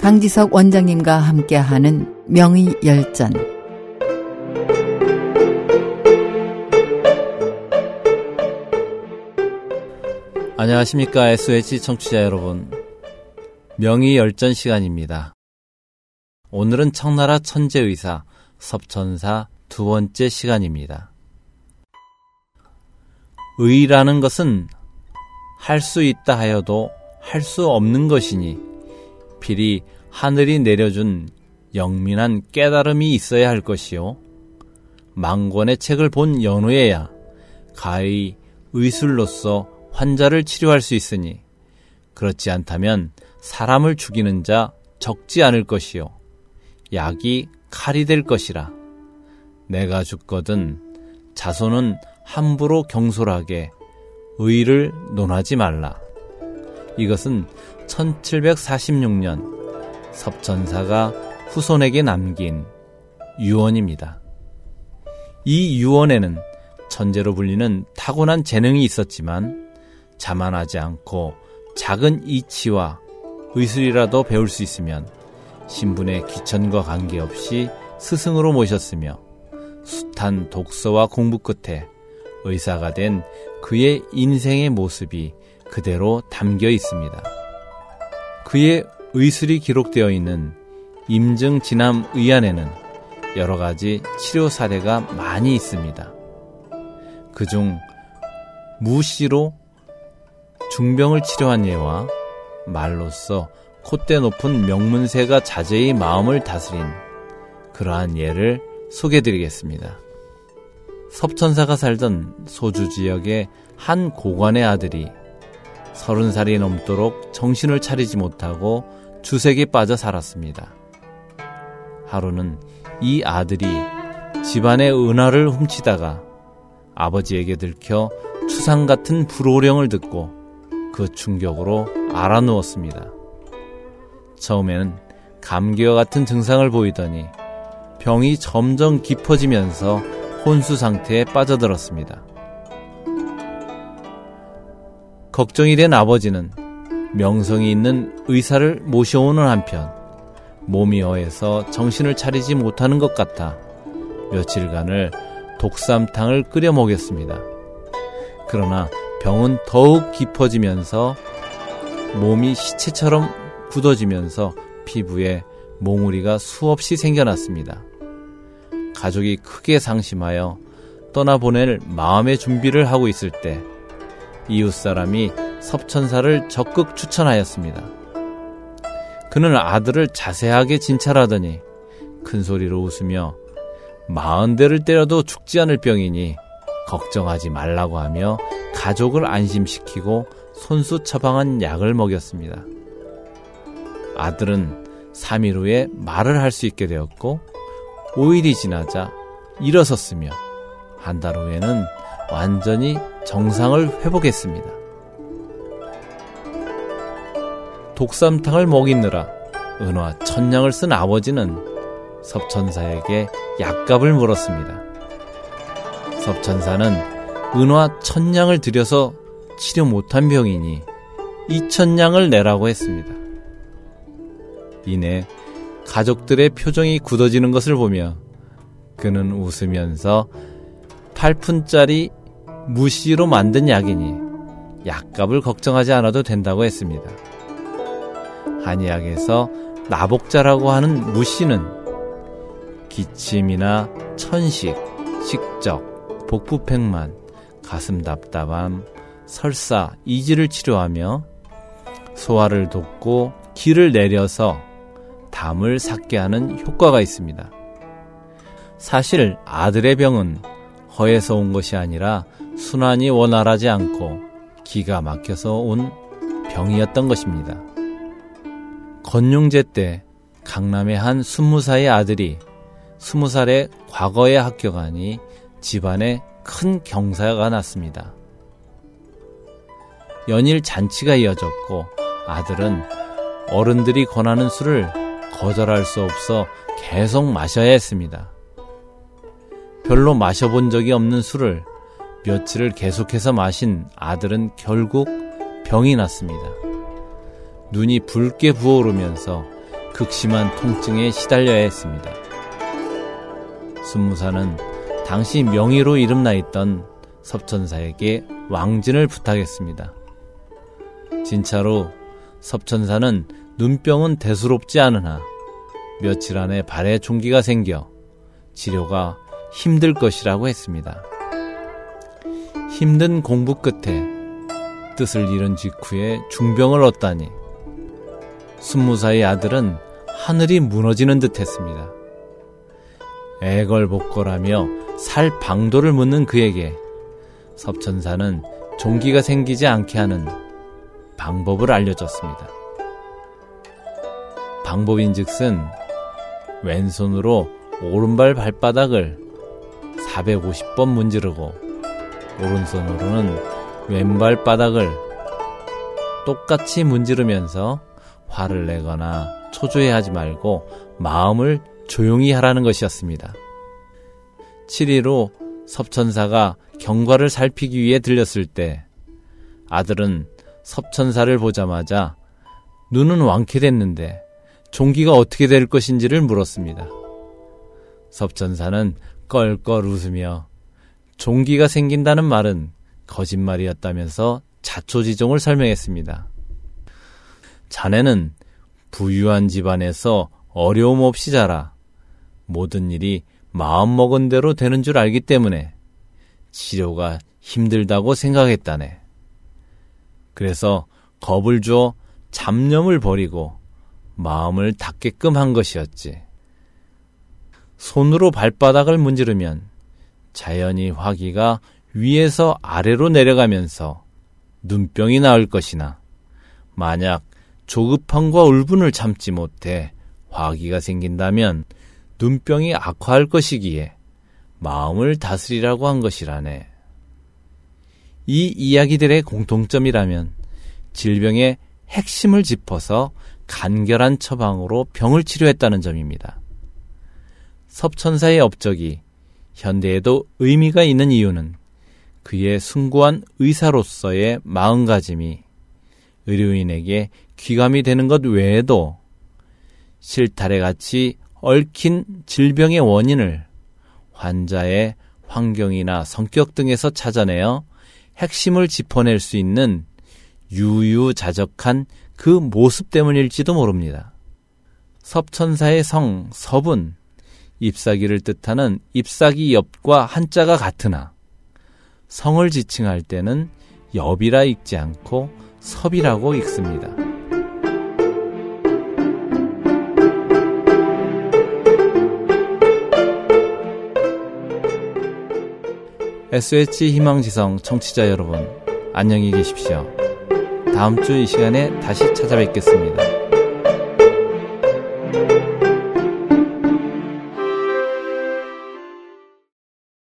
강지석 원장님과 함께하는 명의 열전 안녕하십니까 SH 청취자 여러분 명의 열전 시간입니다. 오늘은 청나라 천재의사 섭천사 두 번째 시간입니다. 의라는 것은 할 수 있다 하여도 할 수 없는 것이니 필히 하늘이 내려준 영민한 깨달음이 있어야 할 것이요. 망권의 책을 본 연후에야 가히 의술로서 환자를 치료할 수 있으니 그렇지 않다면 사람을 죽이는 자 적지 않을 것이요. 약이 칼이 될 것이라. 내가 죽거든 자손은 함부로 경솔하게 의를 논하지 말라. 이것은 1746년 섭천사가 후손에게 남긴 유언입니다. 이 유언에는 천재로 불리는 타고난 재능이 있었지만 자만하지 않고 작은 이치와 의술이라도 배울 수 있으면 신분의 귀천과 관계없이 스승으로 모셨으며 숱한 독서와 공부 끝에 의사가 된 그의 인생의 모습이 그대로 담겨 있습니다. 그의 의술이 기록되어 있는 임증 진암 의안에는 여러 가지 치료 사례가 많이 있습니다. 그중 무씨로 중병을 치료한 예와 말로써 콧대 높은 명문세가 자제의 마음을 다스린 그러한 예를 소개드리겠습니다. 섭천사가 살던 소주 지역의 한 고관의 아들이 서른 살이 넘도록 정신을 차리지 못하고 주색에 빠져 살았습니다. 하루는 이 아들이 집안의 은화를 훔치다가 아버지에게 들켜 추상 같은 불호령을 듣고 그 충격으로 알아누웠습니다. 처음에는 감기와 같은 증상을 보이더니 병이 점점 깊어지면서 혼수 상태에 빠져들었습니다. 걱정이 된 아버지는 명성이 있는 의사를 모셔오는 한편 몸이 어해서 정신을 차리지 못하는 것 같아 며칠간을 독삼탕을 끓여 먹였습니다. 그러나 병은 더욱 깊어지면서 몸이 시체처럼 굳어지면서 피부에 몽우리가 수없이 생겨났습니다. 가족이 크게 상심하여 떠나보낼 마음의 준비를 하고 있을 때 이웃 사람이 섭천사를 적극 추천하였습니다. 그는 아들을 자세하게 진찰하더니 큰 소리로 웃으며 마흔 대를 때려도 죽지 않을 병이니 걱정하지 말라고 하며 가족을 안심시키고 손수 처방한 약을 먹였습니다. 아들은 3일 후에 말을 할 수 있게 되었고 5일이 지나자 일어섰으며 한 달 후에는 완전히 정상을 회복했습니다. 독삼탕을 먹이느라 은화 천냥을 쓴 아버지는 섭천사에게 약값을 물었습니다. 섭천사는 은화 천냥을 들여서 치료 못한 병이니 이천냥을 내라고 했습니다. 이내 가족들의 표정이 굳어지는 것을 보며 그는 웃으면서 8푼짜리 무시로 만든 약이니 약값을 걱정하지 않아도 된다고 했습니다. 한의학에서 나복자라고 하는 무시는 기침이나 천식, 식적, 복부팽만, 가슴 답답함, 설사, 이지를 치료하며 소화를 돕고 기를 내려서 담을 삭게 하는 효과가 있습니다. 사실 아들의 병은 허에서 온 것이 아니라 순환이 원활하지 않고 기가 막혀서 온 병이었던 것입니다. 건용제 때 강남의 한 스무 살의 아들이 스무 살에 과거에 합격하니 집안에 큰 경사가 났습니다. 연일 잔치가 이어졌고 아들은 어른들이 권하는 술을 거절할 수 없어 계속 마셔야 했습니다. 별로 마셔본 적이 없는 술을 며칠을 계속해서 마신 아들은 결국 병이 났습니다. 눈이 붉게 부어오르면서 극심한 통증에 시달려야 했습니다. 순무사는 당시 명의로 이름나 있던 섭천사에게 왕진을 부탁했습니다. 진짜로 섭천사는 눈병은 대수롭지 않으나 며칠 안에 발에 종기가 생겨 치료가 힘들 것이라고 했습니다. 힘든 공부 끝에 뜻을 잃은 직후에 중병을 얻다니 순무사의 아들은 하늘이 무너지는 듯 했습니다. 애걸복걸하며 살 방도를 묻는 그에게 섭천사는 종기가 생기지 않게 하는 방법을 알려줬습니다. 방법인 즉슨 왼손으로 오른발 발바닥을 450번 문지르고 오른손으로는 왼발 바닥을 똑같이 문지르면서 화를 내거나 초조해하지 말고 마음을 조용히 하라는 것이었습니다. 7일로 섭천사가 경과를 살피기 위해 들렸을 때 아들은 섭천사를 보자마자 눈은 완쾌됐는데 종기가 어떻게 될 것인지를 물었습니다. 섭천사는 껄껄 웃으며 종기가 생긴다는 말은 거짓말이었다면서 자초지종을 설명했습니다. 자네는 부유한 집안에서 어려움 없이 자라 모든 일이 마음먹은 대로 되는 줄 알기 때문에 치료가 힘들다고 생각했다네. 그래서 겁을 주어 잡념을 버리고 마음을 닫게끔 한 것이었지. 손으로 발바닥을 문지르면 자연히 화기가 위에서 아래로 내려가면서 눈병이 나을 것이나 만약 조급함과 울분을 참지 못해 화기가 생긴다면 눈병이 악화할 것이기에 마음을 다스리라고 한 것이라네. 이 이야기들의 공통점이라면 질병의 핵심을 짚어서 간결한 처방으로 병을 치료했다는 점입니다. 섭천사의 업적이 현대에도 의미가 있는 이유는 그의 숭고한 의사로서의 마음가짐이 의료인에게 귀감이 되는 것 외에도 실타래 같이 얽힌 질병의 원인을 환자의 환경이나 성격 등에서 찾아내어 핵심을 짚어낼 수 있는 유유자적한 그 모습 때문일지도 모릅니다. 섭천사의 성, 섭은 잎사귀를 뜻하는 잎사귀 엽과 한자가 같으나 성을 지칭할 때는 엽이라 읽지 않고 섭이라고 읽습니다. SH 희망지성 청취자 여러분, 안녕히 계십시오. 다음 주 이 시간에 다시 찾아뵙겠습니다.